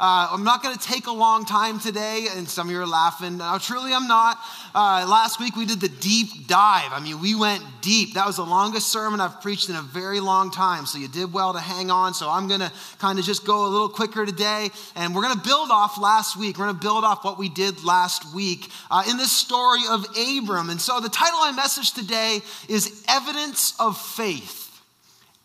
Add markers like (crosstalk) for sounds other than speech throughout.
Uh, I'm not going to take a long time today, and some of you are laughing. No, truly, I'm not. Uh, last week we did the deep dive. I mean, we went deep. That was the longest sermon I've preached in a very long time, so you did well to hang on. So I'm going to kind of just go a little quicker today, and we're going to build off last week. We're going to build off what we did last week uh, in this story of Abram. And so the title of my message today is Evidence of Faith.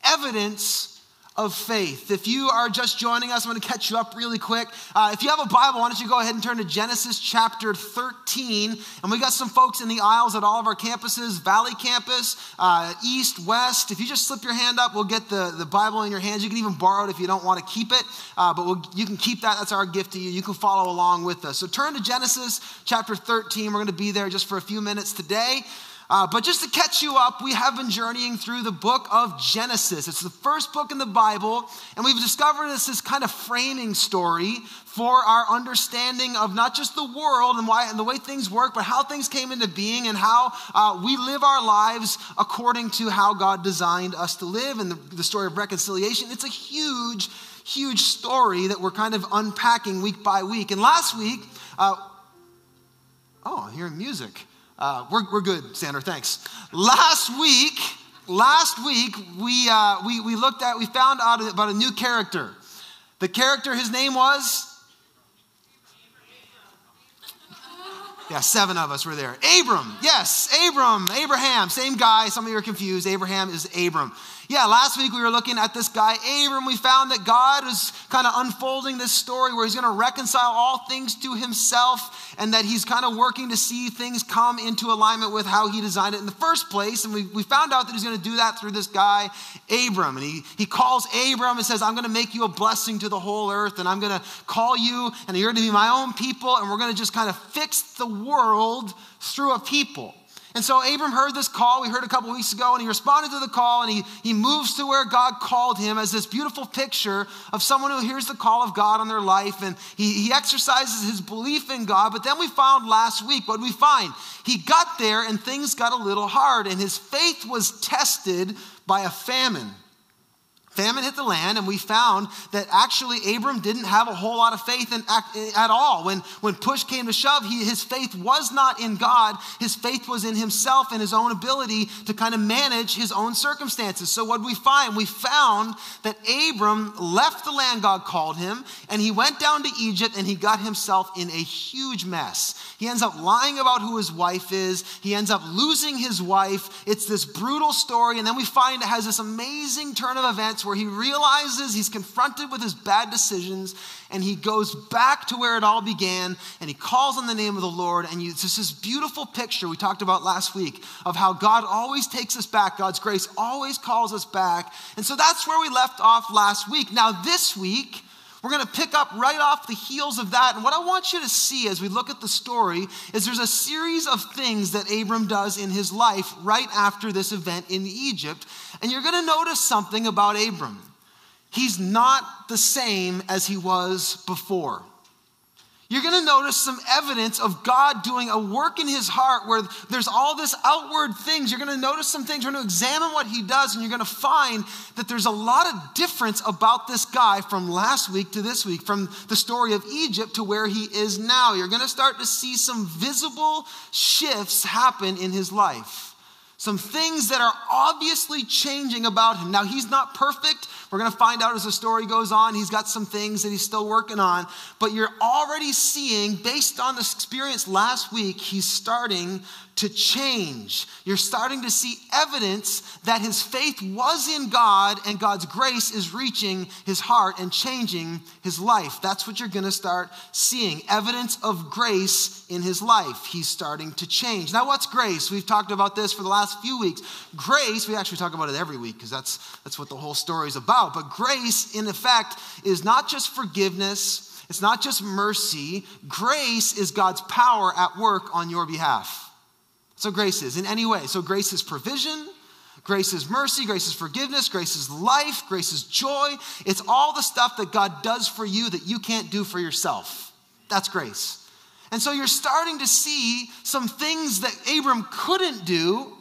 Evidence of faith. If you are just joining us, I'm going to catch you up really quick. Uh, if you have a Bible, why don't you go ahead and turn to Genesis chapter 13? And we got some folks in the aisles at all of our campuses Valley Campus, uh, East, West. If you just slip your hand up, we'll get the, the Bible in your hands. You can even borrow it if you don't want to keep it, uh, but we'll, you can keep that. That's our gift to you. You can follow along with us. So turn to Genesis chapter 13. We're going to be there just for a few minutes today. Uh, but just to catch you up, we have been journeying through the book of Genesis. It's the first book in the Bible, and we've discovered this, this kind of framing story for our understanding of not just the world and why and the way things work, but how things came into being and how uh, we live our lives according to how God designed us to live, and the, the story of reconciliation. It's a huge, huge story that we're kind of unpacking week by week. And last week, uh, oh, I'm hearing music. Uh, we're, we're good, Sandra, thanks. Last week, last week, we, uh, we, we looked at, we found out about a new character. The character, his name was? Yeah, seven of us were there. Abram, yes, Abram, Abraham, same guy. Some of you are confused. Abraham is Abram. Yeah, last week we were looking at this guy, Abram. We found that God is kind of unfolding this story where he's going to reconcile all things to himself and that he's kind of working to see things come into alignment with how he designed it in the first place. And we, we found out that he's going to do that through this guy, Abram. And he, he calls Abram and says, I'm going to make you a blessing to the whole earth, and I'm going to call you, and you're going to be my own people, and we're going to just kind of fix the world through a people. And so Abram heard this call we heard a couple weeks ago, and he responded to the call and he, he moves to where God called him as this beautiful picture of someone who hears the call of God on their life and he, he exercises his belief in God. But then we found last week, what we find? He got there and things got a little hard, and his faith was tested by a famine. Famine hit the land, and we found that actually Abram didn't have a whole lot of faith in, at all. When, when push came to shove, he, his faith was not in God. His faith was in himself and his own ability to kind of manage his own circumstances. So, what we find? We found that Abram left the land God called him, and he went down to Egypt and he got himself in a huge mess. He ends up lying about who his wife is, he ends up losing his wife. It's this brutal story, and then we find it has this amazing turn of events where he realizes he's confronted with his bad decisions and he goes back to where it all began and he calls on the name of the Lord. And it's just this beautiful picture we talked about last week of how God always takes us back. God's grace always calls us back. And so that's where we left off last week. Now, this week, we're going to pick up right off the heels of that. And what I want you to see as we look at the story is there's a series of things that Abram does in his life right after this event in Egypt. And you're going to notice something about Abram. He's not the same as he was before you're going to notice some evidence of God doing a work in his heart where there's all this outward things. You're going to notice some things. You're going to examine what he does, and you're going to find that there's a lot of difference about this guy from last week to this week, from the story of Egypt to where he is now. You're going to start to see some visible shifts happen in his life some things that are obviously changing about him. Now, he's not perfect. We're going to find out as the story goes on. He's got some things that he's still working on. But you're already seeing, based on this experience last week, he's starting to change. You're starting to see evidence that his faith was in God and God's grace is reaching his heart and changing his life. That's what you're going to start seeing evidence of grace in his life. He's starting to change. Now, what's grace? We've talked about this for the last few weeks. Grace, we actually talk about it every week because that's, that's what the whole story is about. But grace, in effect, is not just forgiveness. It's not just mercy. Grace is God's power at work on your behalf. So, grace is in any way. So, grace is provision, grace is mercy, grace is forgiveness, grace is life, grace is joy. It's all the stuff that God does for you that you can't do for yourself. That's grace. And so, you're starting to see some things that Abram couldn't do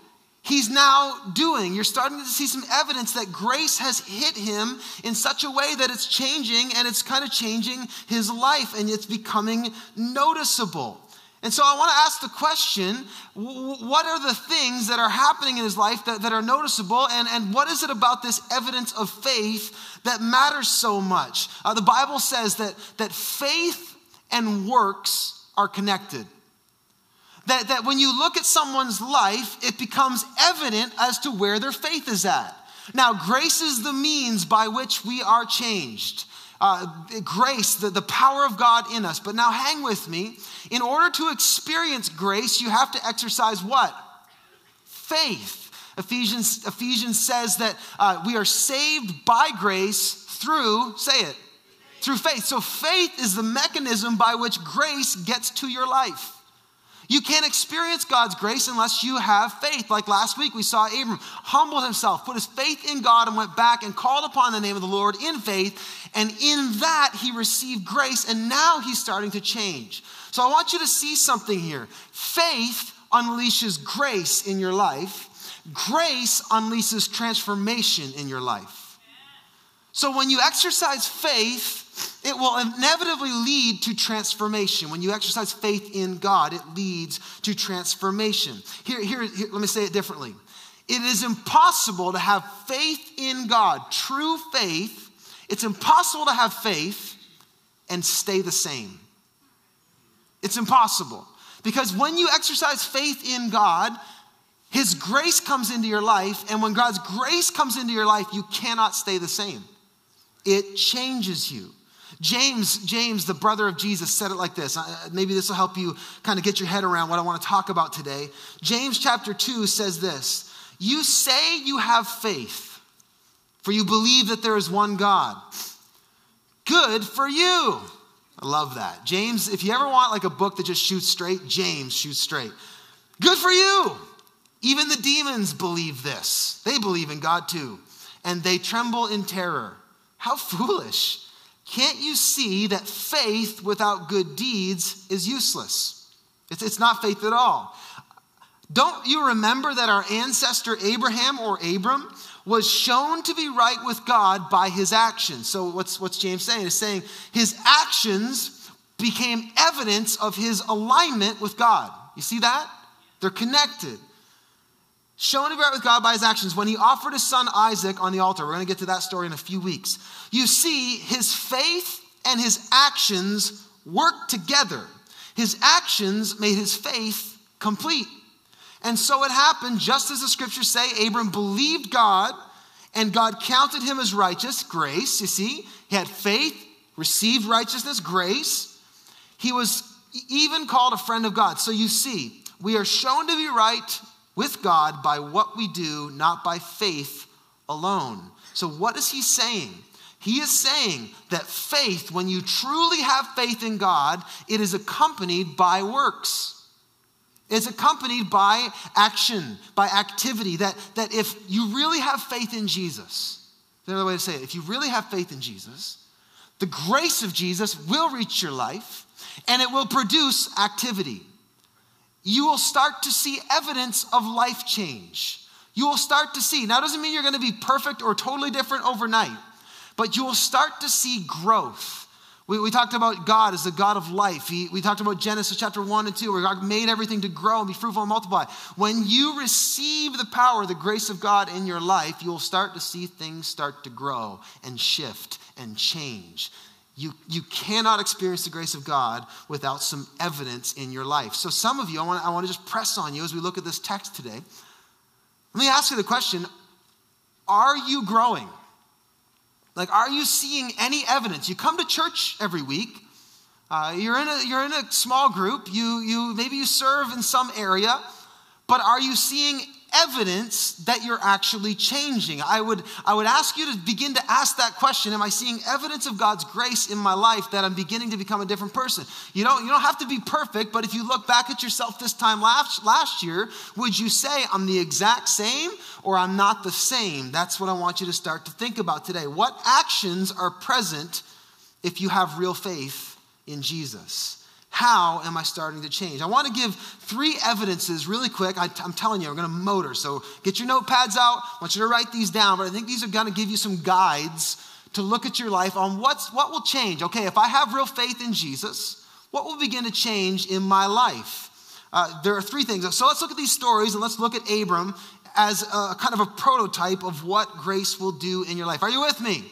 he's now doing. You're starting to see some evidence that grace has hit him in such a way that it's changing and it's kind of changing his life and it's becoming noticeable. And so I want to ask the question what are the things that are happening in his life that, that are noticeable? And, and what is it about this evidence of faith that matters so much? Uh, the Bible says that, that faith and works are connected. That, that when you look at someone's life, it becomes evident as to where their faith is at. Now, grace is the means by which we are changed. Uh, grace, the, the power of God in us. But now, hang with me. In order to experience grace, you have to exercise what? Faith. Ephesians, Ephesians says that uh, we are saved by grace through, say it, through faith. So, faith is the mechanism by which grace gets to your life. You can't experience God's grace unless you have faith. Like last week, we saw Abram humble himself, put his faith in God, and went back and called upon the name of the Lord in faith. And in that, he received grace, and now he's starting to change. So I want you to see something here. Faith unleashes grace in your life, grace unleashes transformation in your life. So when you exercise faith, it will inevitably lead to transformation. When you exercise faith in God, it leads to transformation. Here, here, here, let me say it differently. It is impossible to have faith in God, true faith. It's impossible to have faith and stay the same. It's impossible. Because when you exercise faith in God, His grace comes into your life, and when God's grace comes into your life, you cannot stay the same. It changes you. James, James, the brother of Jesus, said it like this. Uh, maybe this will help you kind of get your head around what I want to talk about today. James chapter 2 says this You say you have faith, for you believe that there is one God. Good for you. I love that. James, if you ever want like a book that just shoots straight, James shoots straight. Good for you. Even the demons believe this. They believe in God too, and they tremble in terror. How (laughs) foolish. Can't you see that faith without good deeds is useless? It's, it's not faith at all. Don't you remember that our ancestor Abraham or Abram was shown to be right with God by his actions? So, what's, what's James saying? He's saying his actions became evidence of his alignment with God. You see that? They're connected shown to be right with God by his actions when he offered his son Isaac on the altar. We're going to get to that story in a few weeks. You see, his faith and his actions worked together. His actions made his faith complete. And so it happened, just as the scriptures say, Abram believed God and God counted him as righteous, grace, you see. He had faith, received righteousness, grace. He was even called a friend of God. So you see, we are shown to be right with God by what we do, not by faith alone. So, what is he saying? He is saying that faith, when you truly have faith in God, it is accompanied by works. It's accompanied by action, by activity. That, that if you really have faith in Jesus, another way to say it, if you really have faith in Jesus, the grace of Jesus will reach your life and it will produce activity you will start to see evidence of life change. You will start to see, now doesn't mean you're going to be perfect or totally different overnight, but you will start to see growth. We, we talked about God as the God of life. He, we talked about Genesis chapter 1 and 2, where God made everything to grow and be fruitful and multiply. When you receive the power, the grace of God in your life, you will start to see things start to grow and shift and change. You, you cannot experience the grace of God without some evidence in your life. So, some of you, I want, I want to just press on you as we look at this text today. Let me ask you the question Are you growing? Like, are you seeing any evidence? You come to church every week. Uh, you're, in a, you're in a small group. You, you, maybe you serve in some area. But are you seeing evidence that you're actually changing? I would, I would ask you to begin to ask that question Am I seeing evidence of God's grace in my life that I'm beginning to become a different person? You don't, you don't have to be perfect, but if you look back at yourself this time last, last year, would you say, I'm the exact same or I'm not the same? That's what I want you to start to think about today. What actions are present if you have real faith in Jesus? How am I starting to change? I want to give three evidences really quick. I, am telling you, we're going to motor. So get your notepads out. I want you to write these down, but I think these are going to give you some guides to look at your life on what's, what will change. Okay, if I have real faith in Jesus, what will begin to change in my life? Uh, there are three things. So let's look at these stories and let's look at Abram as a kind of a prototype of what grace will do in your life. Are you with me?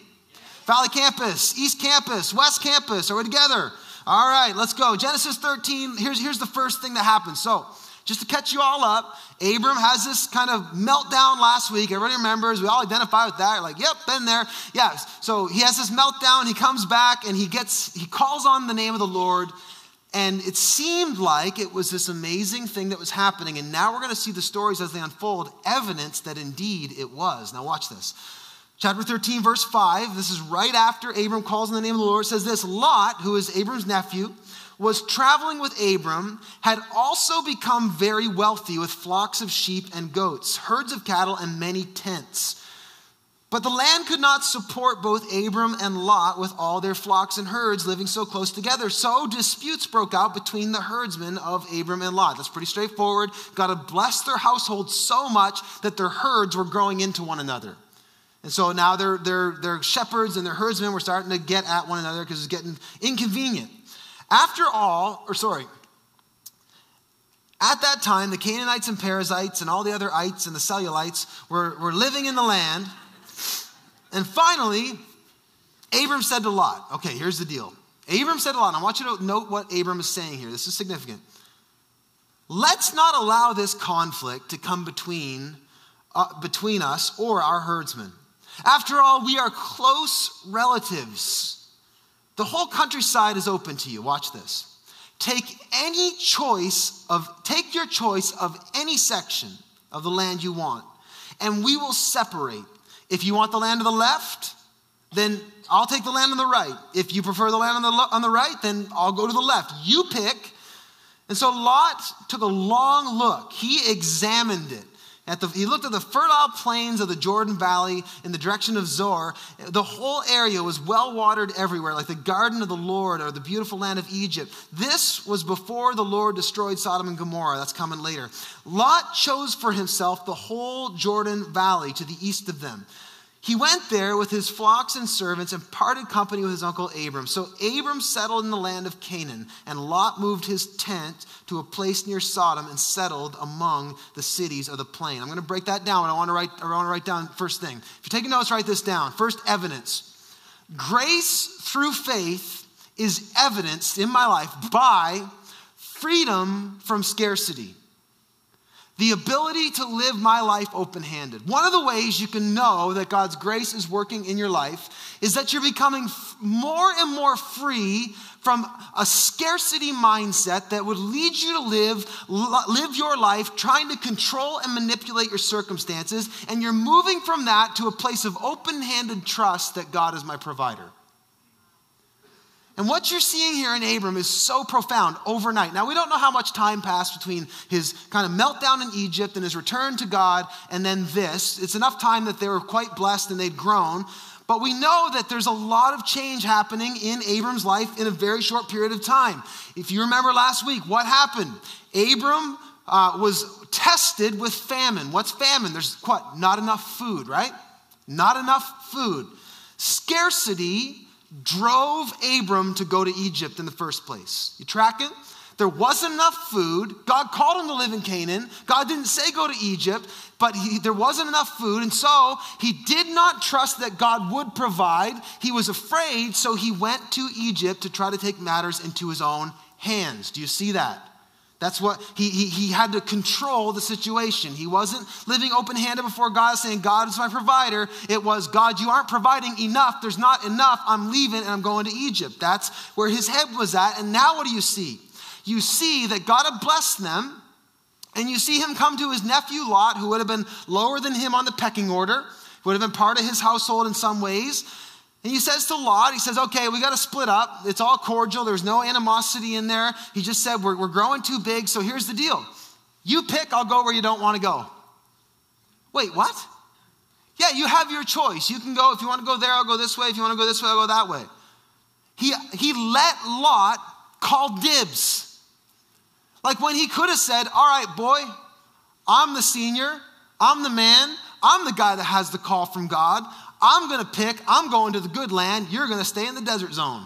Valley Campus, East Campus, West Campus, are we together? All right, let's go. Genesis 13, here's, here's the first thing that happens. So, just to catch you all up, Abram has this kind of meltdown last week. Everybody remembers, we all identify with that. Like, yep, been there. Yeah. So he has this meltdown, he comes back and he gets, he calls on the name of the Lord. And it seemed like it was this amazing thing that was happening. And now we're going to see the stories as they unfold, evidence that indeed it was. Now, watch this. Chapter 13, verse 5, this is right after Abram calls in the name of the Lord, says this Lot, who is Abram's nephew, was traveling with Abram, had also become very wealthy with flocks of sheep and goats, herds of cattle, and many tents. But the land could not support both Abram and Lot with all their flocks and herds living so close together. So disputes broke out between the herdsmen of Abram and Lot. That's pretty straightforward. God had blessed their household so much that their herds were growing into one another. And so now their, their, their shepherds and their herdsmen were starting to get at one another because it's getting inconvenient. After all, or sorry, at that time, the Canaanites and Perizzites and all the other ites and the cellulites were, were living in the land. And finally, Abram said to Lot, okay, here's the deal. Abram said to Lot, I want you to note what Abram is saying here. This is significant. Let's not allow this conflict to come between, uh, between us or our herdsmen. After all, we are close relatives. The whole countryside is open to you. Watch this. Take any choice of, take your choice of any section of the land you want, and we will separate. If you want the land to the left, then I'll take the land on the right. If you prefer the land on the, on the right, then I'll go to the left. You pick. And so Lot took a long look. He examined it. The, he looked at the fertile plains of the Jordan Valley in the direction of Zoar. The whole area was well watered everywhere, like the garden of the Lord or the beautiful land of Egypt. This was before the Lord destroyed Sodom and Gomorrah. That's coming later. Lot chose for himself the whole Jordan Valley to the east of them. He went there with his flocks and servants and parted company with his uncle Abram. So Abram settled in the land of Canaan, and Lot moved his tent to a place near Sodom and settled among the cities of the plain. I'm going to break that down. I want to write, I want to write down first thing. If you're taking notes, write this down. First evidence. Grace through faith is evidenced in my life by freedom from scarcity the ability to live my life open handed. One of the ways you can know that God's grace is working in your life is that you're becoming more and more free from a scarcity mindset that would lead you to live, live your life trying to control and manipulate your circumstances. And you're moving from that to a place of open handed trust that God is my provider. And what you're seeing here in Abram is so profound overnight. Now, we don't know how much time passed between his kind of meltdown in Egypt and his return to God and then this. It's enough time that they were quite blessed and they'd grown. But we know that there's a lot of change happening in Abram's life in a very short period of time. If you remember last week, what happened? Abram uh, was tested with famine. What's famine? There's what? Not enough food, right? Not enough food. Scarcity drove Abram to go to Egypt in the first place. You track tracking? There wasn't enough food. God called him to live in Canaan. God didn't say go to Egypt, but he, there wasn't enough food. And so he did not trust that God would provide. He was afraid, so he went to Egypt to try to take matters into his own hands. Do you see that? That's what he, he, he had to control the situation. He wasn't living open handed before God saying, God is my provider. It was, God, you aren't providing enough. There's not enough. I'm leaving and I'm going to Egypt. That's where his head was at. And now what do you see? You see that God had blessed them, and you see him come to his nephew Lot, who would have been lower than him on the pecking order, would have been part of his household in some ways. And he says to Lot, he says, okay, we got to split up. It's all cordial. There's no animosity in there. He just said, we're, we're growing too big. So here's the deal you pick, I'll go where you don't want to go. Wait, what? Yeah, you have your choice. You can go, if you want to go there, I'll go this way. If you want to go this way, I'll go that way. He, he let Lot call dibs. Like when he could have said, All right, boy, I'm the senior, I'm the man, I'm the guy that has the call from God. I'm going to pick, I'm going to the good land, you're going to stay in the desert zone.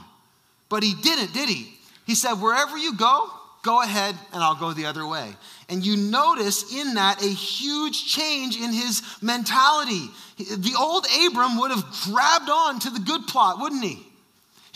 But he didn't, did he? He said, Wherever you go, go ahead and I'll go the other way. And you notice in that a huge change in his mentality. The old Abram would have grabbed on to the good plot, wouldn't he?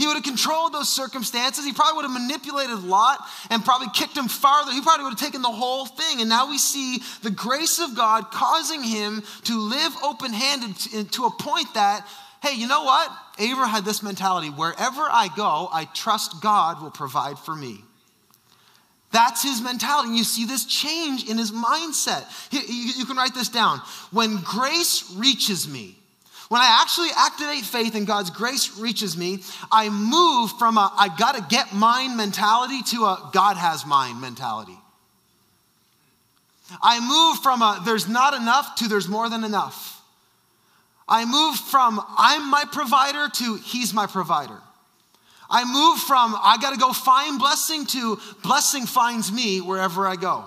He would have controlled those circumstances. He probably would have manipulated Lot and probably kicked him farther. He probably would have taken the whole thing. And now we see the grace of God causing him to live open handed to a point that, hey, you know what? Abram had this mentality wherever I go, I trust God will provide for me. That's his mentality. You see this change in his mindset. You can write this down. When grace reaches me, when I actually activate faith and God's grace reaches me, I move from a I gotta get mine mentality to a God has mine mentality. I move from a there's not enough to there's more than enough. I move from I'm my provider to he's my provider. I move from I got to go find blessing to blessing finds me wherever I go.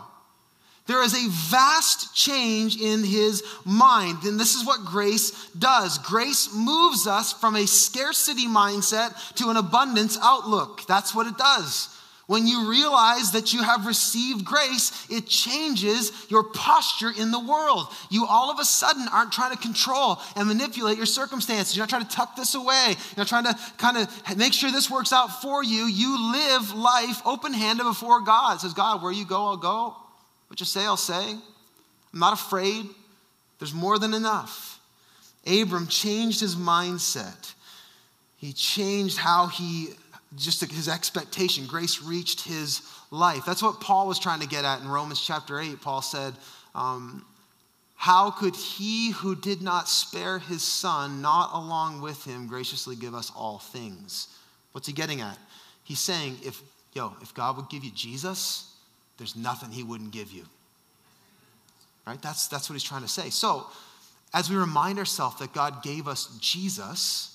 There is a vast change in his mind. And this is what grace does grace moves us from a scarcity mindset to an abundance outlook. That's what it does. When you realize that you have received grace, it changes your posture in the world. You all of a sudden aren't trying to control and manipulate your circumstances. You're not trying to tuck this away. You're not trying to kind of make sure this works out for you. You live life open handed before God. It says, God, where you go, I'll go. What you say, I'll say. I'm not afraid. There's more than enough. Abram changed his mindset. He changed how he just his expectation. Grace reached his life. That's what Paul was trying to get at in Romans chapter 8. Paul said, um, How could he who did not spare his son not along with him graciously give us all things? What's he getting at? He's saying, if, yo, if God would give you Jesus, there's nothing he wouldn't give you. Right? That's, that's what he's trying to say. So, as we remind ourselves that God gave us Jesus,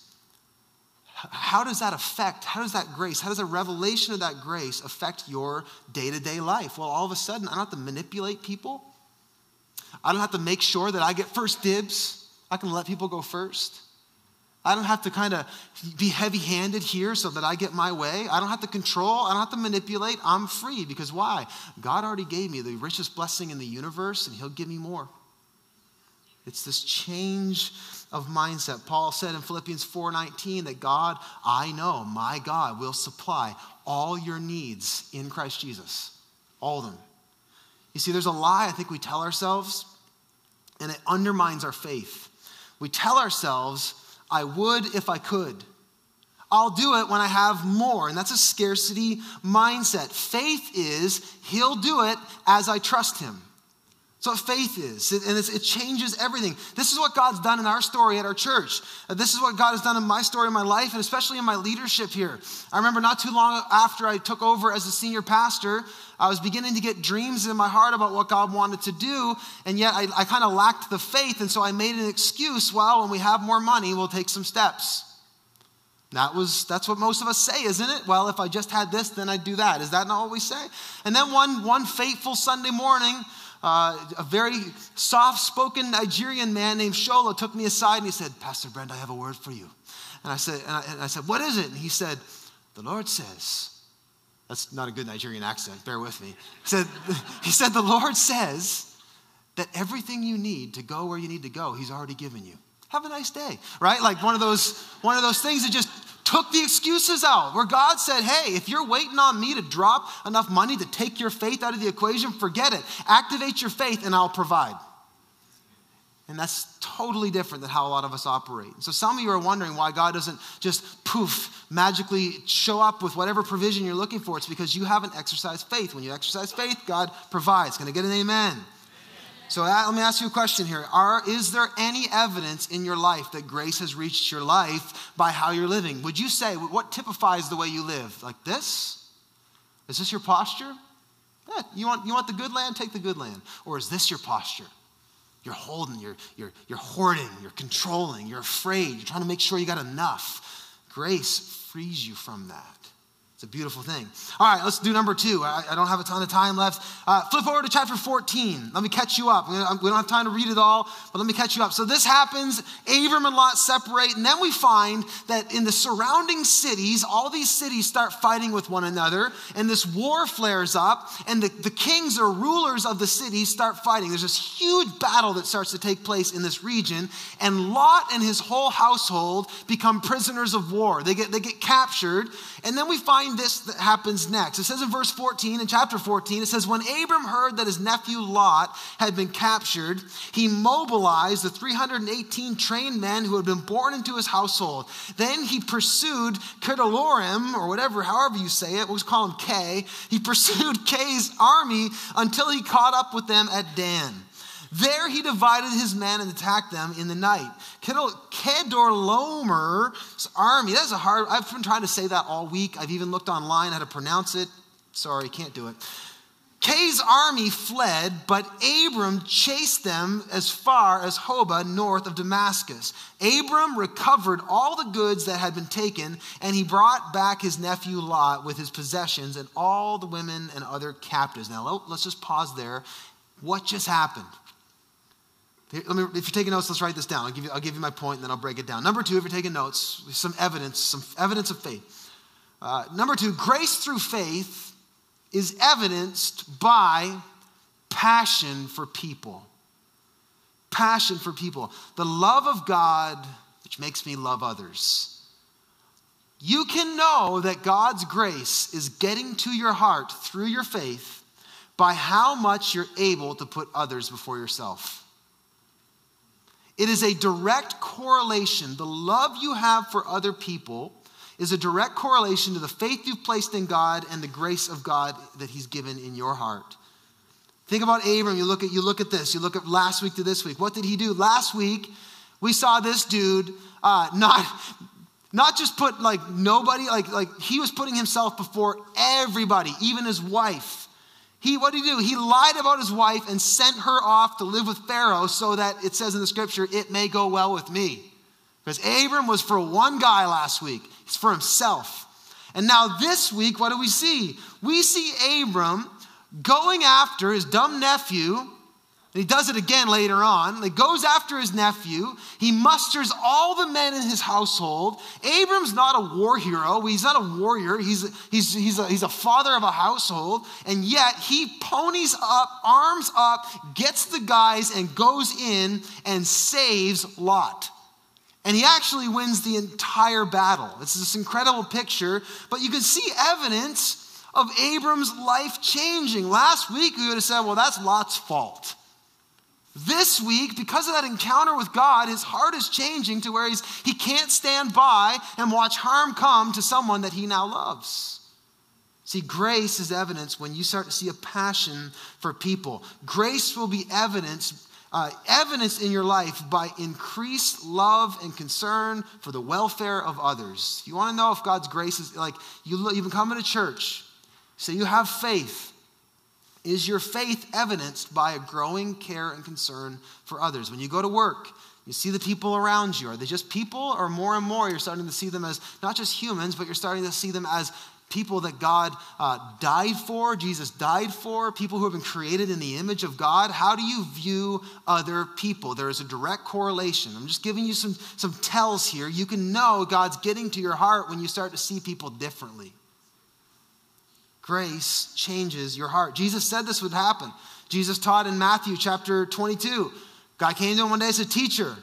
how does that affect, how does that grace, how does a revelation of that grace affect your day to day life? Well, all of a sudden, I don't have to manipulate people. I don't have to make sure that I get first dibs. I can let people go first. I don't have to kind of be heavy handed here so that I get my way. I don't have to control. I don't have to manipulate. I'm free because why? God already gave me the richest blessing in the universe and He'll give me more. It's this change of mindset. Paul said in Philippians 4:19 that God, I know, my God will supply all your needs in Christ Jesus. All of them. You see, there's a lie I think we tell ourselves, and it undermines our faith. We tell ourselves, I would if I could. I'll do it when I have more. And that's a scarcity mindset. Faith is, He'll do it as I trust Him. So what faith is, and it changes everything. This is what God's done in our story at our church. Uh, this is what God has done in my story, in my life, and especially in my leadership here. I remember not too long after I took over as a senior pastor, I was beginning to get dreams in my heart about what God wanted to do, and yet I, I kind of lacked the faith, and so I made an excuse. Well, when we have more money, we'll take some steps. That was that's what most of us say, isn't it? Well, if I just had this, then I'd do that. Is that not what we say? And then one one fateful Sunday morning, uh, a very soft spoken Nigerian man named Shola took me aside and he said, Pastor Brent, I have a word for you. And I said, and I, and I said, What is it? And he said, The Lord says, that's not a good Nigerian accent, bear with me. He said, (laughs) he said, The Lord says that everything you need to go where you need to go, He's already given you. Have a nice day, right? Like one of those, one of those things that just took the excuses out, where God said, Hey, if you're waiting on me to drop enough money to take your faith out of the equation, forget it. Activate your faith and I'll provide. And that's totally different than how a lot of us operate. So some of you are wondering why God doesn't just poof, magically show up with whatever provision you're looking for. It's because you haven't exercised faith. When you exercise faith, God provides. Can I get an amen? So uh, let me ask you a question here. Are, is there any evidence in your life that grace has reached your life by how you're living? Would you say, what typifies the way you live? Like this? Is this your posture? Yeah, you, want, you want the good land? Take the good land. Or is this your posture? You're holding, you're, you're, you're hoarding, you're controlling, you're afraid, you're trying to make sure you got enough. Grace frees you from that. It's a beautiful thing. All right, let's do number two. I, I don't have a ton of time left. Uh, flip over to chapter 14. Let me catch you up. We don't have time to read it all, but let me catch you up. So this happens. Abram and Lot separate, and then we find that in the surrounding cities, all these cities start fighting with one another, and this war flares up, and the, the kings or rulers of the cities start fighting. There's this huge battle that starts to take place in this region, and Lot and his whole household become prisoners of war. They get, they get captured, and then we find find this that happens next. It says in verse 14, in chapter 14, it says, When Abram heard that his nephew Lot had been captured, he mobilized the 318 trained men who had been born into his household. Then he pursued Kedalorim, or whatever, however you say it, we'll call him K. He pursued K's army until he caught up with them at Dan. There he divided his men and attacked them in the night. Kedorlomer's army, that's a hard, I've been trying to say that all week. I've even looked online how to pronounce it. Sorry, can't do it. K's army fled, but Abram chased them as far as Hobah, north of Damascus. Abram recovered all the goods that had been taken, and he brought back his nephew Lot with his possessions and all the women and other captives. Now, let's just pause there. What just happened? Let me, if you're taking notes, let's write this down. I'll give, you, I'll give you my point and then I'll break it down. Number two, if you're taking notes, some evidence, some evidence of faith. Uh, number two, grace through faith is evidenced by passion for people. Passion for people. The love of God, which makes me love others. You can know that God's grace is getting to your heart through your faith by how much you're able to put others before yourself. It is a direct correlation. The love you have for other people is a direct correlation to the faith you've placed in God and the grace of God that He's given in your heart. Think about Abram. You look at you look at this. You look at last week to this week. What did he do? Last week, we saw this dude uh, (laughs) not not just put like nobody like like he was putting himself before everybody, even his wife. He, what did he do? He lied about his wife and sent her off to live with Pharaoh so that it says in the scripture, it may go well with me. Because Abram was for one guy last week, he's for himself. And now this week, what do we see? We see Abram going after his dumb nephew he does it again later on. He goes after his nephew. He musters all the men in his household. Abram's not a war hero. He's not a warrior. He's, he's, he's, a, he's a father of a household. And yet he ponies up, arms up, gets the guys, and goes in and saves Lot. And he actually wins the entire battle. It's this incredible picture, but you can see evidence of Abram's life changing. Last week, we would have said, well, that's Lot's fault. This week, because of that encounter with God, his heart is changing to where he's, he can't stand by and watch harm come to someone that he now loves. See, grace is evidence when you start to see a passion for people. Grace will be evidence, uh, evidence in your life by increased love and concern for the welfare of others. You want to know if God's grace is like you, you've been coming to church, so you have faith. Is your faith evidenced by a growing care and concern for others? When you go to work, you see the people around you. Are they just people, or more and more you're starting to see them as not just humans, but you're starting to see them as people that God uh, died for, Jesus died for, people who have been created in the image of God. How do you view other people? There is a direct correlation. I'm just giving you some, some tells here. You can know God's getting to your heart when you start to see people differently. Grace changes your heart. Jesus said this would happen. Jesus taught in Matthew chapter 22. God came to him one day and said, Teacher,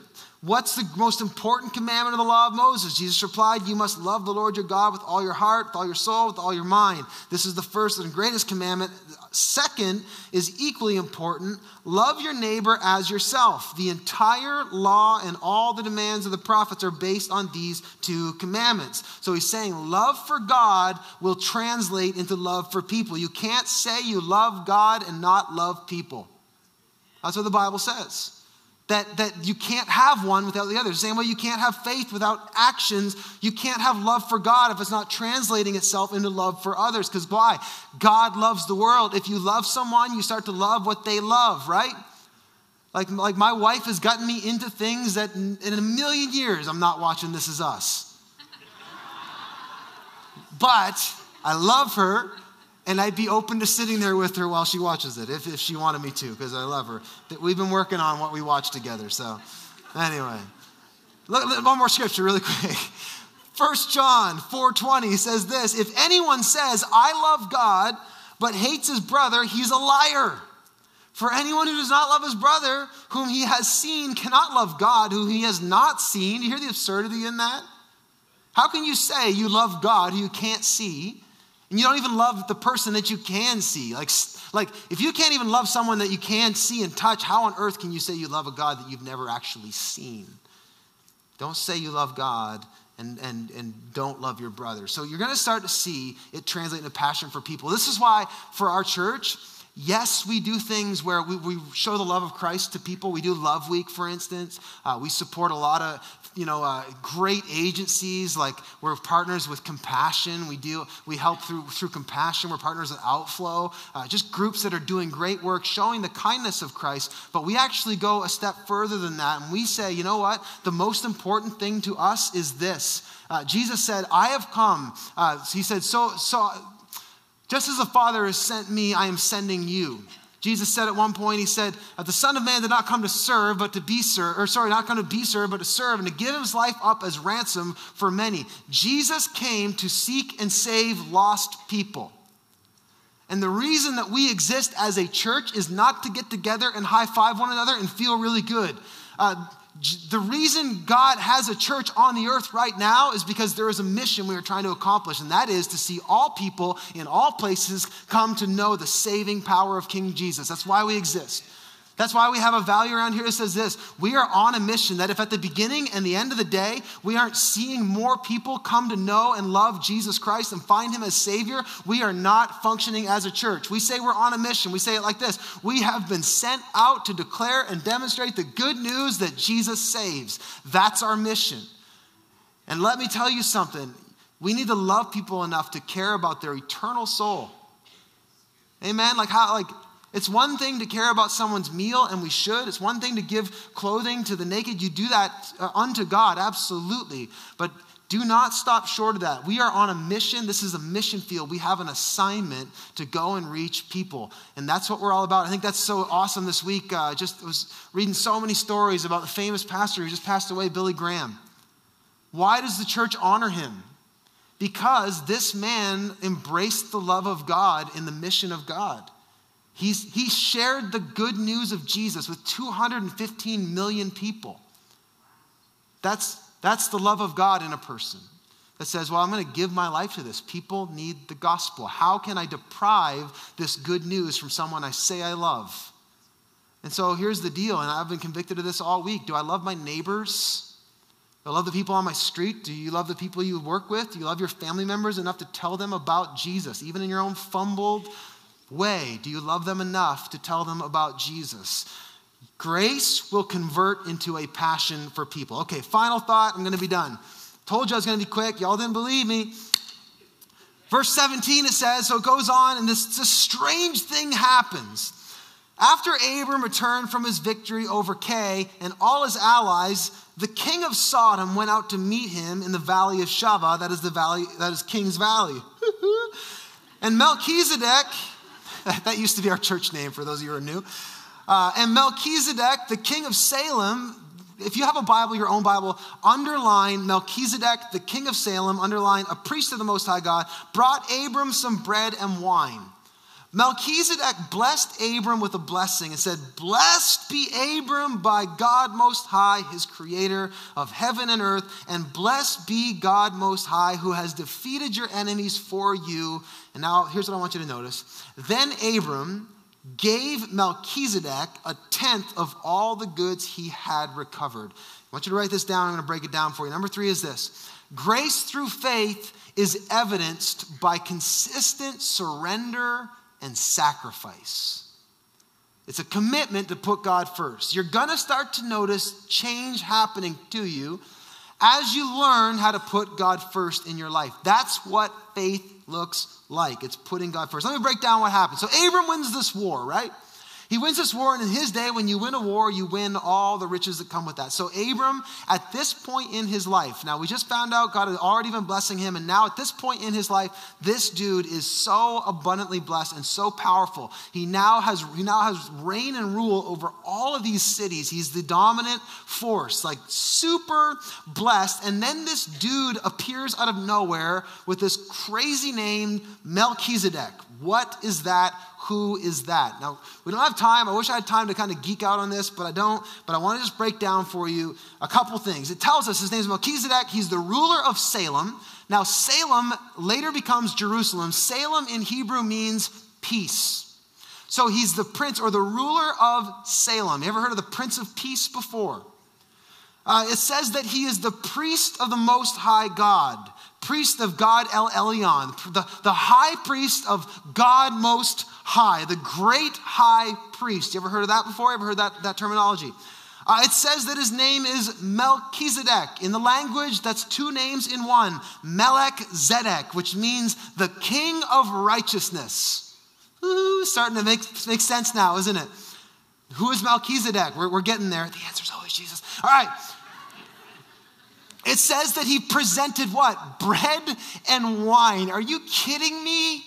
What's the most important commandment of the law of Moses? Jesus replied, You must love the Lord your God with all your heart, with all your soul, with all your mind. This is the first and greatest commandment. Second is equally important love your neighbor as yourself. The entire law and all the demands of the prophets are based on these two commandments. So he's saying love for God will translate into love for people. You can't say you love God and not love people. That's what the Bible says. That, that you can't have one without the other. The same way you can't have faith without actions. You can't have love for God if it's not translating itself into love for others. Because why? God loves the world. If you love someone, you start to love what they love, right? Like, like my wife has gotten me into things that in, in a million years I'm not watching This Is Us. (laughs) but I love her, and I'd be open to sitting there with her while she watches it, if, if she wanted me to, because I love her. We've been working on what we watch together. So, anyway, look, look, one more scripture, really (laughs) quick. 1 John 4:20 says this, if anyone says, "I love God," but hates his brother, he's a liar. For anyone who does not love his brother, whom he has seen, cannot love God, who he has not seen. You hear the absurdity in that? How can you say you love God who you can't see, and you don't even love the person that you can see? Like, like if you can't even love someone that you can see and touch, how on earth can you say you love a God that you've never actually seen? Don't say you love God and, and, and don't love your brother. So you're going to start to see it translate into passion for people. This is why, for our church, Yes, we do things where we, we, show the love of Christ to people. We do Love Week, for instance. Uh, we support a lot of you know uh, great agencies like we're partners with Compassion. We deal, we help through through Compassion. We're partners with Outflow. Uh, just groups that are doing great work, showing the kindness of Christ. But we actually go a step further than that, and we say, you know what? The most important thing to us is this. Uh, Jesus said, "I have come." Uh, he said, "So so." Just as the Father has sent me, I am sending you. Jesus said at one point, He said, The Son of Man did not come to serve, but to be served, or sorry, not come to be served, but to serve, and to give his life up as ransom for many. Jesus came to seek and save lost people. And the reason that we exist as a church is not to get together and high five one another and feel really good. Uh, the reason God has a church on the earth right now is because there is a mission we are trying to accomplish, and that is to see all people in all places come to know the saving power of King Jesus. That's why we exist. That's why we have a value around here that says this we are on a mission that if at the beginning and the end of the day we aren't seeing more people come to know and love Jesus Christ and find him as Savior, we are not functioning as a church. We say we're on a mission. We say it like this We have been sent out to declare and demonstrate the good news that Jesus saves. That's our mission. And let me tell you something we need to love people enough to care about their eternal soul. Amen? Like how, like, it's one thing to care about someone's meal, and we should. It's one thing to give clothing to the naked. You do that uh, unto God, absolutely. But do not stop short of that. We are on a mission. This is a mission field. We have an assignment to go and reach people. And that's what we're all about. I think that's so awesome this week. Uh, just was reading so many stories about the famous pastor who just passed away, Billy Graham. Why does the church honor him? Because this man embraced the love of God in the mission of God. He's, he shared the good news of Jesus with 215 million people. That's, that's the love of God in a person that says, Well, I'm going to give my life to this. People need the gospel. How can I deprive this good news from someone I say I love? And so here's the deal, and I've been convicted of this all week. Do I love my neighbors? Do I love the people on my street? Do you love the people you work with? Do you love your family members enough to tell them about Jesus, even in your own fumbled, way do you love them enough to tell them about Jesus? Grace will convert into a passion for people. Okay, final thought. I'm going to be done. Told you I was going to be quick. Y'all didn't believe me. Verse 17, it says, so it goes on, and this, this strange thing happens. After Abram returned from his victory over K and all his allies, the king of Sodom went out to meet him in the valley of Shaveh, that is the valley, that is King's Valley. (laughs) and Melchizedek, (laughs) that used to be our church name for those of you who are new. Uh, and Melchizedek, the king of Salem, if you have a Bible, your own Bible, underline Melchizedek, the king of Salem, underline a priest of the Most High God, brought Abram some bread and wine. Melchizedek blessed Abram with a blessing and said, Blessed be Abram by God Most High, his creator of heaven and earth, and blessed be God Most High, who has defeated your enemies for you. And now here's what I want you to notice. Then Abram gave Melchizedek a tenth of all the goods he had recovered. I want you to write this down. I'm going to break it down for you. Number three is this grace through faith is evidenced by consistent surrender and sacrifice. It's a commitment to put God first. You're going to start to notice change happening to you as you learn how to put God first in your life. That's what faith looks like. It's putting God first. Let me break down what happened. So Abram wins this war, right? He wins this war, and in his day, when you win a war, you win all the riches that come with that. So, Abram, at this point in his life, now we just found out God had already been blessing him, and now at this point in his life, this dude is so abundantly blessed and so powerful. He now has he now has reign and rule over all of these cities. He's the dominant force, like super blessed. And then this dude appears out of nowhere with this crazy name, Melchizedek. What is that? Who is that? Now, we don't have time. I wish I had time to kind of geek out on this, but I don't. But I want to just break down for you a couple things. It tells us his name is Melchizedek. He's the ruler of Salem. Now, Salem later becomes Jerusalem. Salem in Hebrew means peace. So he's the prince or the ruler of Salem. You ever heard of the Prince of Peace before? Uh, it says that he is the priest of the Most High God priest of God El Elyon, the, the high priest of God Most High, the great high priest. You ever heard of that before? Ever heard that, that terminology? Uh, it says that his name is Melchizedek. In the language, that's two names in one Melech Zedek, which means the king of righteousness. Ooh, starting to make, make sense now, isn't it? Who is Melchizedek? We're, we're getting there. The answer is always Jesus. All right. It says that he presented what? Bread and wine. Are you kidding me?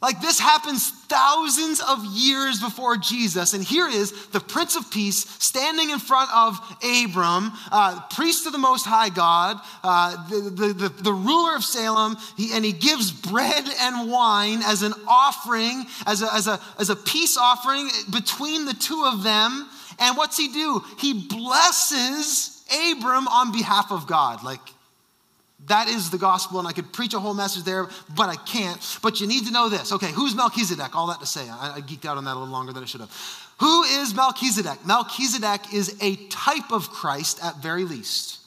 Like this happens thousands of years before Jesus. And here is the Prince of Peace standing in front of Abram, uh, priest of the Most High God, uh, the, the, the, the, ruler of Salem, he, and he gives bread and wine as an offering, as a, as, a, as a peace offering between the two of them. And what's he do? He blesses Abram on behalf of God. Like, that is the gospel, and I could preach a whole message there, but I can't. But you need to know this. Okay, who's Melchizedek? All that to say. I, I geeked out on that a little longer than I should have. Who is Melchizedek? Melchizedek is a type of Christ at very least.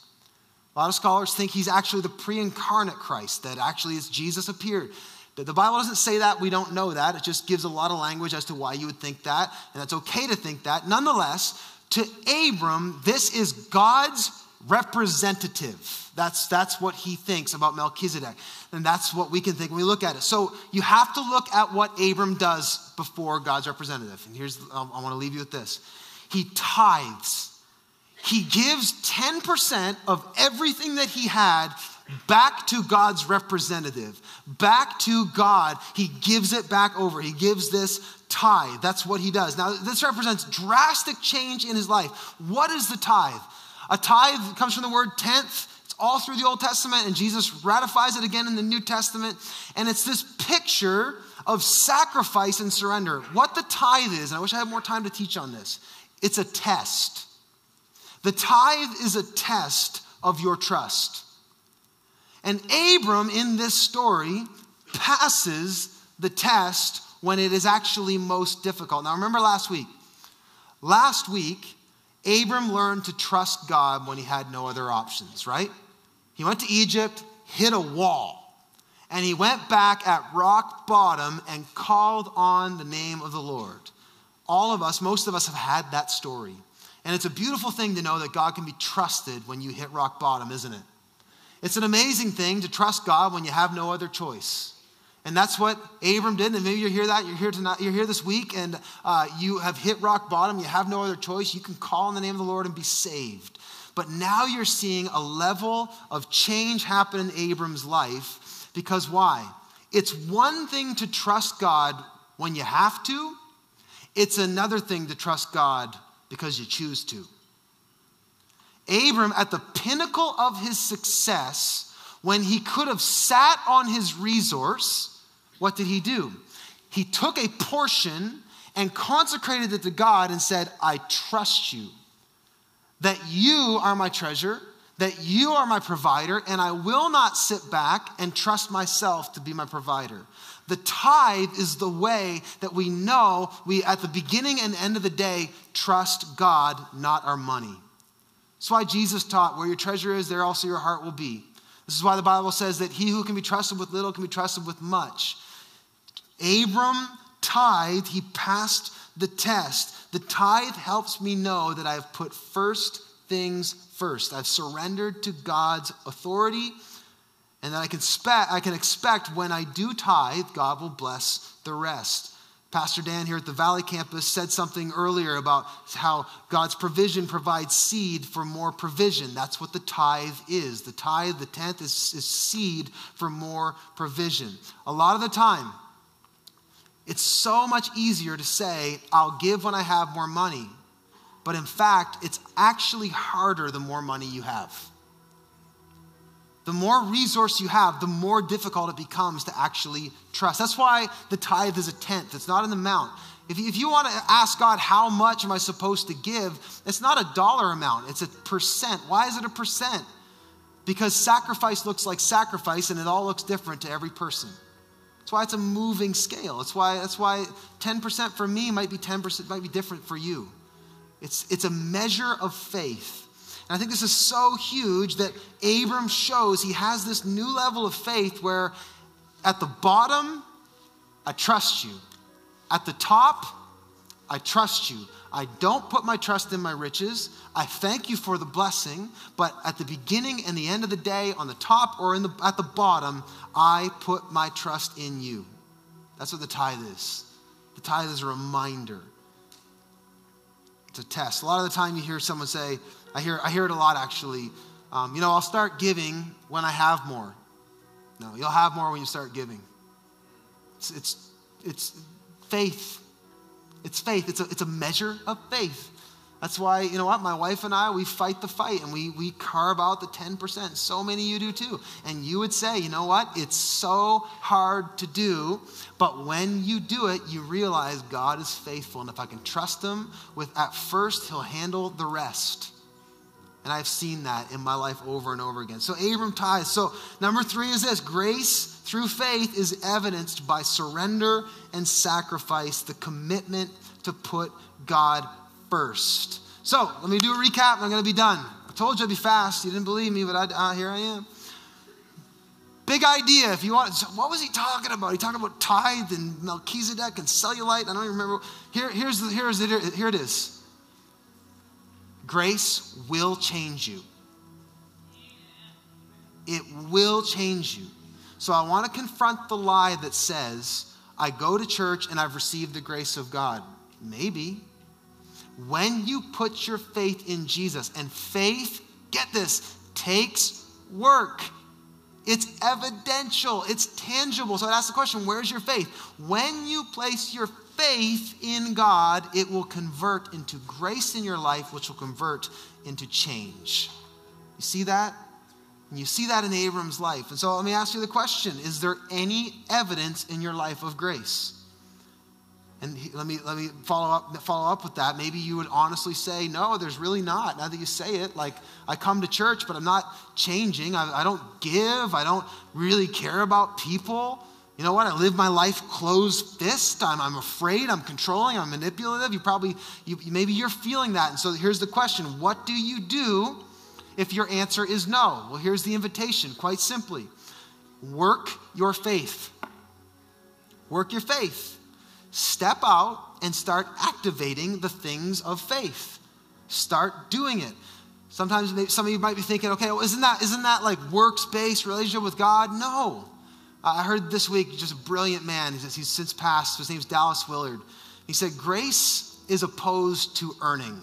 A lot of scholars think he's actually the pre incarnate Christ, that actually is Jesus appeared. The Bible doesn't say that. We don't know that. It just gives a lot of language as to why you would think that, and it's okay to think that. Nonetheless, to Abram, this is God's representative. That's, that's what he thinks about Melchizedek. And that's what we can think when we look at it. So you have to look at what Abram does before God's representative. And here's, um, I want to leave you with this he tithes. He gives 10% of everything that he had back to God's representative, back to God. He gives it back over. He gives this tithe. That's what he does. Now, this represents drastic change in his life. What is the tithe? A tithe comes from the word tenth. It's all through the Old Testament, and Jesus ratifies it again in the New Testament. And it's this picture of sacrifice and surrender. What the tithe is, and I wish I had more time to teach on this, it's a test. The tithe is a test of your trust. And Abram in this story passes the test when it is actually most difficult. Now, remember last week? Last week, Abram learned to trust God when he had no other options, right? He went to Egypt, hit a wall, and he went back at rock bottom and called on the name of the Lord. All of us, most of us, have had that story. And it's a beautiful thing to know that God can be trusted when you hit rock bottom, isn't it? It's an amazing thing to trust God when you have no other choice. And that's what Abram did. And maybe you're here that you're here tonight, you're here this week, and uh, you have hit rock bottom. You have no other choice. You can call on the name of the Lord and be saved. But now you're seeing a level of change happen in Abram's life because why? It's one thing to trust God when you have to. It's another thing to trust God because you choose to. Abram, at the pinnacle of his success, when he could have sat on his resource, what did he do? He took a portion and consecrated it to God and said, I trust you, that you are my treasure, that you are my provider, and I will not sit back and trust myself to be my provider. The tithe is the way that we know we, at the beginning and end of the day, trust God, not our money. That's why Jesus taught, where your treasure is, there also your heart will be. This is why the Bible says that he who can be trusted with little can be trusted with much. Abram tithe, he passed the test. The tithe helps me know that I've put first things first. I've surrendered to God's authority, and that I can, spe- I can expect when I do tithe, God will bless the rest. Pastor Dan here at the Valley campus said something earlier about how God's provision provides seed for more provision. That's what the tithe is. The tithe, the tenth, is, is seed for more provision. A lot of the time, it's so much easier to say, I'll give when I have more money. But in fact, it's actually harder the more money you have. The more resource you have, the more difficult it becomes to actually trust. That's why the tithe is a tenth, it's not an amount. If you, if you want to ask God, how much am I supposed to give? It's not a dollar amount, it's a percent. Why is it a percent? Because sacrifice looks like sacrifice and it all looks different to every person. That's why it's a moving scale. That's why, that's why 10% for me might be 10%, might be different for you. It's, it's a measure of faith. And I think this is so huge that Abram shows he has this new level of faith where at the bottom, I trust you. At the top, I trust you. I don't put my trust in my riches. I thank you for the blessing, but at the beginning and the end of the day, on the top or the, at the bottom, I put my trust in you. That's what the tithe is. The tithe is a reminder. It's a test. A lot of the time you hear someone say, I hear, I hear it a lot actually. Um, you know, I'll start giving when I have more. No, you'll have more when you start giving. It's, it's, it's faith. It's faith. It's a, it's a measure of faith. That's why, you know what, my wife and I, we fight the fight and we, we carve out the 10%. So many you do too. And you would say, you know what, it's so hard to do, but when you do it, you realize God is faithful. And if I can trust Him with at first, He'll handle the rest. And I've seen that in my life over and over again. So Abram tithes. So number three is this grace through faith is evidenced by surrender and sacrifice, the commitment to put God first. So let me do a recap and I'm going to be done. I told you I'd be fast. You didn't believe me, but I, uh, here I am. Big idea. If you want, what was he talking about? He talking about tithe and Melchizedek and cellulite. I don't even remember. Here, here's the, here's it. Here it is. Grace will change you. It will change you. So I want to confront the lie that says, I go to church and I've received the grace of God. Maybe. When you put your faith in Jesus, and faith, get this, takes work. It's evidential, it's tangible. So I'd ask the question where's your faith? When you place your faith in God, it will convert into grace in your life, which will convert into change. You see that? And you see that in Abram's life. And so let me ask you the question Is there any evidence in your life of grace? And let me let me follow up follow up with that. Maybe you would honestly say, no, there's really not. Now that you say it, like I come to church, but I'm not changing. I, I don't give. I don't really care about people. You know what? I live my life closed fist. I'm, I'm afraid. I'm controlling. I'm manipulative. You probably, you, maybe you're feeling that. And so here's the question What do you do if your answer is no? Well, here's the invitation quite simply work your faith. Work your faith. Step out and start activating the things of faith. Start doing it. Sometimes some of you might be thinking, okay, well, isn't that, isn't that like works based relationship with God? No. I heard this week just a brilliant man. He's, he's since passed. His name's Dallas Willard. He said, Grace is opposed to earning.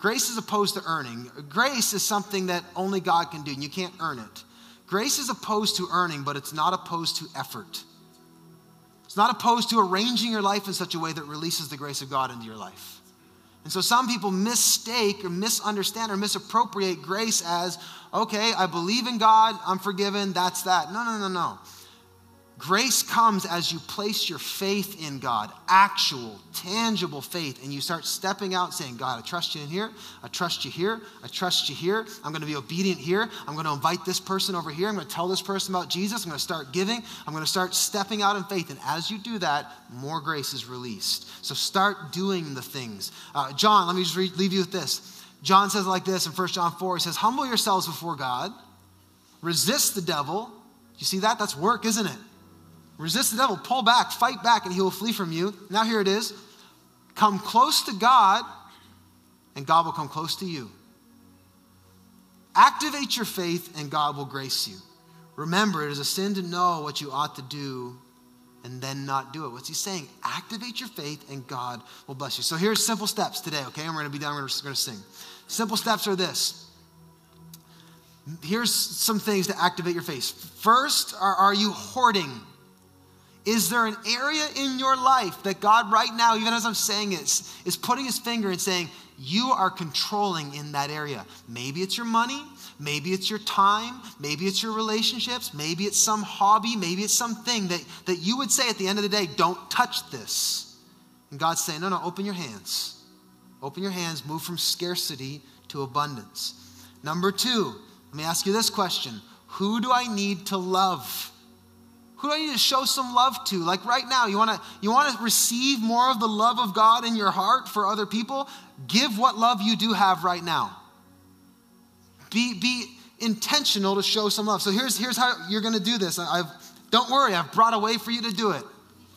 Grace is opposed to earning. Grace is something that only God can do, and you can't earn it. Grace is opposed to earning, but it's not opposed to effort. It's not opposed to arranging your life in such a way that releases the grace of God into your life. And so some people mistake or misunderstand or misappropriate grace as, okay, I believe in God, I'm forgiven, that's that. No, no, no, no. Grace comes as you place your faith in God, actual, tangible faith, and you start stepping out saying, God, I trust you in here. I trust you here. I trust you here. I'm going to be obedient here. I'm going to invite this person over here. I'm going to tell this person about Jesus. I'm going to start giving. I'm going to start stepping out in faith. And as you do that, more grace is released. So start doing the things. Uh, John, let me just re- leave you with this. John says like this in 1 John 4. He says, Humble yourselves before God, resist the devil. You see that? That's work, isn't it? Resist the devil, pull back, fight back, and he will flee from you. Now, here it is come close to God, and God will come close to you. Activate your faith, and God will grace you. Remember, it is a sin to know what you ought to do and then not do it. What's he saying? Activate your faith and God will bless you. So here's simple steps today, okay? And we're to be done. We're to sing. Simple steps are this. Here's some things to activate your faith. First, are, are you hoarding? Is there an area in your life that God, right now, even as I'm saying it, is putting his finger and saying, you are controlling in that area? Maybe it's your money. Maybe it's your time. Maybe it's your relationships. Maybe it's some hobby. Maybe it's something that, that you would say at the end of the day, don't touch this. And God's saying, no, no, open your hands. Open your hands, move from scarcity to abundance. Number two, let me ask you this question Who do I need to love? Who do I need to show some love to? Like right now, you want to you want to receive more of the love of God in your heart for other people? Give what love you do have right now. Be be intentional to show some love. So here's here's how you're to do this. I've don't worry, I've brought a way for you to do it.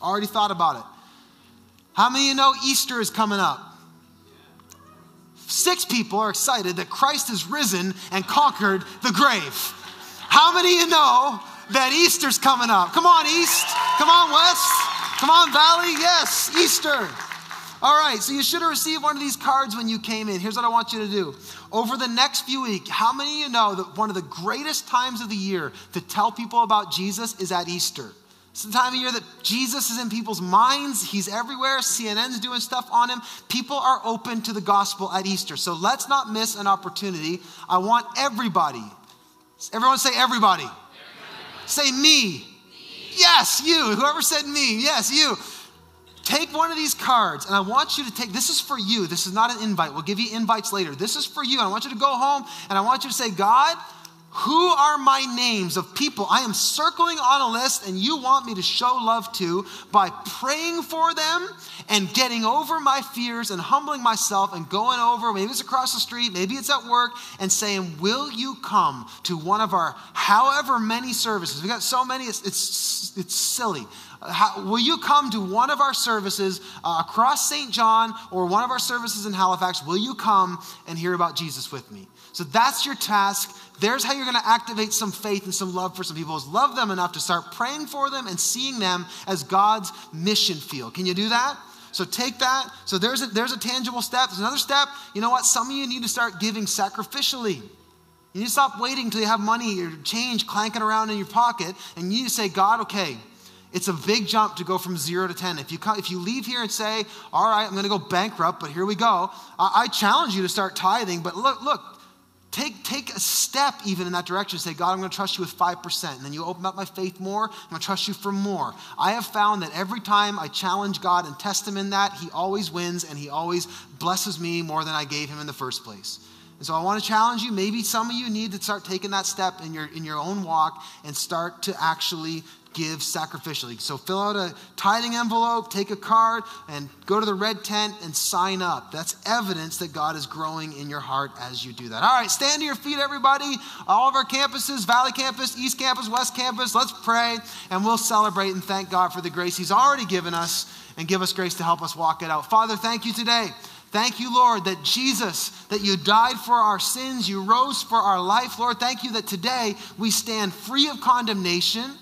Already thought about it. How many of you know Easter is coming up? Six people are excited that Christ has risen and conquered the grave. How many of you know that Easter's coming up. Come on, East. Come on, West. Come on, Valley. Yes, Easter. All right, so you should have received one of these cards when you came in. Here's what I want you to do. Over the next few weeks, how many of you know that one of the greatest times of the year to tell people about Jesus is at Easter? It's the time of year that Jesus is in people's minds. He's everywhere. CNN's doing stuff on him. People are open to the gospel at Easter. So let's not miss an opportunity. I want everybody. Everyone say everybody. Say me. Yes, you. Whoever said me. Yes, you. Take one of these cards, and I want you to take this is for you. This is not an invite. We'll give you invites later. This is for you. I want you to go home and I want you to say, God, who are my names of people I am circling on a list and you want me to show love to by praying for them and getting over my fears and humbling myself and going over, maybe it's across the street, maybe it's at work, and saying, Will you come to one of our however many services? We've got so many, it's, it's, it's silly. Will you come to one of our services uh, across St. John or one of our services in Halifax? Will you come and hear about Jesus with me? So that's your task. There's how you're going to activate some faith and some love for some people is love them enough to start praying for them and seeing them as God's mission field. Can you do that? So take that. So there's a, there's a tangible step. There's another step. You know what? Some of you need to start giving sacrificially. You need to stop waiting until you have money or change clanking around in your pocket, and you need to say, God, okay, it's a big jump to go from zero to 10. If you, if you leave here and say, all right, I'm going to go bankrupt, but here we go, I, I challenge you to start tithing. But look, look, Take, take a step even in that direction. Say, God, I'm going to trust you with 5%. And then you open up my faith more. I'm going to trust you for more. I have found that every time I challenge God and test him in that, he always wins and he always blesses me more than I gave him in the first place. And so I want to challenge you. Maybe some of you need to start taking that step in your, in your own walk and start to actually give sacrificially. So fill out a tithing envelope, take a card, and go to the red tent and sign up. That's evidence that God is growing in your heart as you do that. All right, stand to your feet, everybody. All of our campuses Valley Campus, East Campus, West Campus, let's pray and we'll celebrate and thank God for the grace He's already given us and give us grace to help us walk it out. Father, thank you today. Thank you, Lord, that Jesus, that you died for our sins, you rose for our life. Lord, thank you that today we stand free of condemnation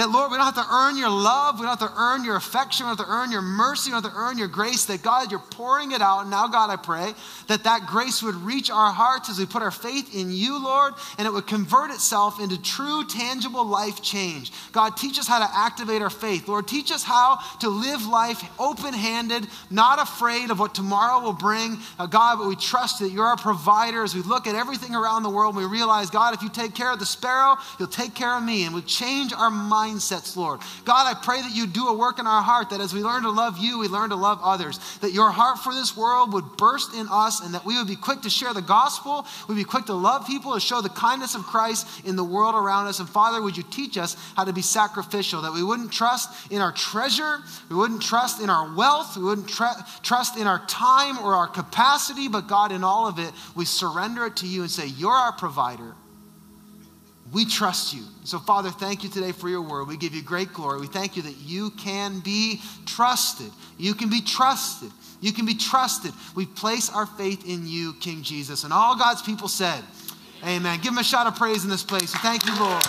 that, Lord, we don't have to earn your love. We don't have to earn your affection. We don't have to earn your mercy. We don't have to earn your grace. That, God, you're pouring it out. And now, God, I pray that that grace would reach our hearts as we put our faith in you, Lord, and it would convert itself into true, tangible life change. God, teach us how to activate our faith. Lord, teach us how to live life open handed, not afraid of what tomorrow will bring. Uh, God, but we trust that you're our provider as we look at everything around the world we realize, God, if you take care of the sparrow, you'll take care of me. And we change our mind mindsets, Lord. God, I pray that you do a work in our heart, that as we learn to love you, we learn to love others, that your heart for this world would burst in us, and that we would be quick to share the gospel, we'd be quick to love people, to show the kindness of Christ in the world around us. And Father, would you teach us how to be sacrificial, that we wouldn't trust in our treasure, we wouldn't trust in our wealth, we wouldn't tr- trust in our time or our capacity, but God, in all of it, we surrender it to you and say, You're our provider. We trust you. So, Father, thank you today for your word. We give you great glory. We thank you that you can be trusted. You can be trusted. You can be trusted. We place our faith in you, King Jesus. And all God's people said, Amen. Give him a shout of praise in this place. Thank you, Lord.